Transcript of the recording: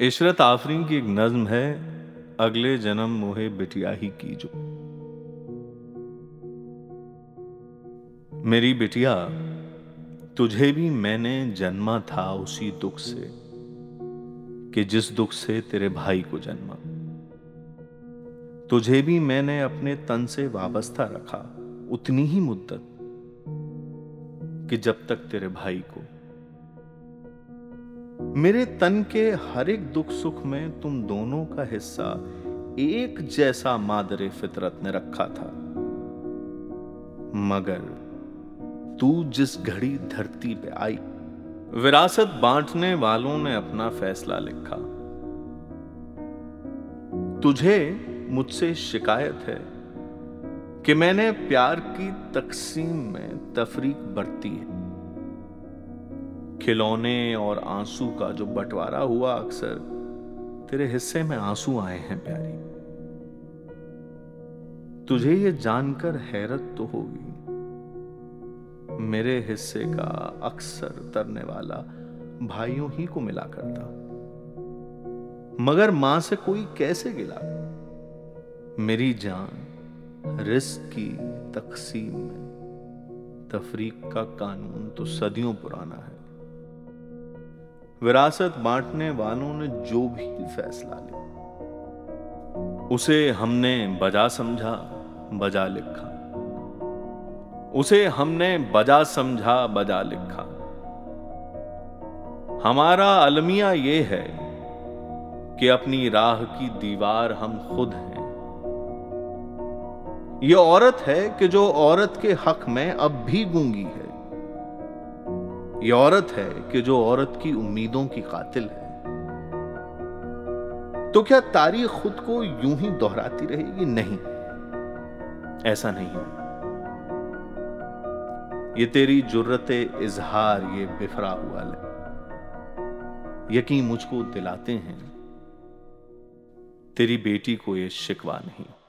عشرت آفرین کی ایک نظم ہے، اگلے جنم موہے بٹیا ہی کی جو میری بٹیا، تجھے بھی میں نے جنما تھا اسی دکھ سے، کہ جس دکھ سے تیرے بھائی کو جنما۔ تجھے بھی میں نے اپنے تن سے وابستہ رکھا، اتنی ہی مدت، کہ جب تک تیرے بھائی کو میرے تن کے ہر ایک دکھ سکھ میں تم دونوں کا حصہ ایک جیسا مادر فطرت نے رکھا تھا۔ مگر تو جس گھڑی دھرتی پہ آئی، وراثت بانٹنے والوں نے اپنا فیصلہ لکھا۔ تجھے مجھ سے شکایت ہے کہ میں نے پیار کی تقسیم میں تفریق برتی ہے۔ کھلونے اور آنسو کا جو بٹوارا ہوا اکثر، تیرے حصے میں آنسو آئے ہیں پیاری۔ تجھے یہ جان کر حیرت تو ہوگی۔ میرے حصے کا اکثر ترنے والا بھائیوں ہی کو ملا کرتا۔ مگر ماں سے کوئی کیسے گلا؟ میری جان رزق کی تقسیم میں تفریق کا قانون تو صدیوں پرانا ہے۔ وراثت بانٹنے والوں نے جو بھی فیصلہ لیا اسے ہم نے بجا سمجھا، بجا لکھا۔ اسے ہم نے بجا سمجھا، بجا لکھا۔ ہمارا المیہ یہ ہے کہ اپنی راہ کی دیوار ہم خود ہیں۔ یہ عورت ہے کہ جو عورت کے حق میں اب بھی گونگی ہے۔ یہ عورت ہے کہ جو عورت کی امیدوں کی قاتل ہے۔ تو کیا تاریخ خود کو یوں ہی دہراتی رہے گی؟ نہیں۔ ایسا نہیں یہ تیری جرت اظہار، یہ بفرا ہوا لے۔ یقین مجھ کو دلاتے ہیں۔ تیری بیٹی کو یہ شکوا نہیں۔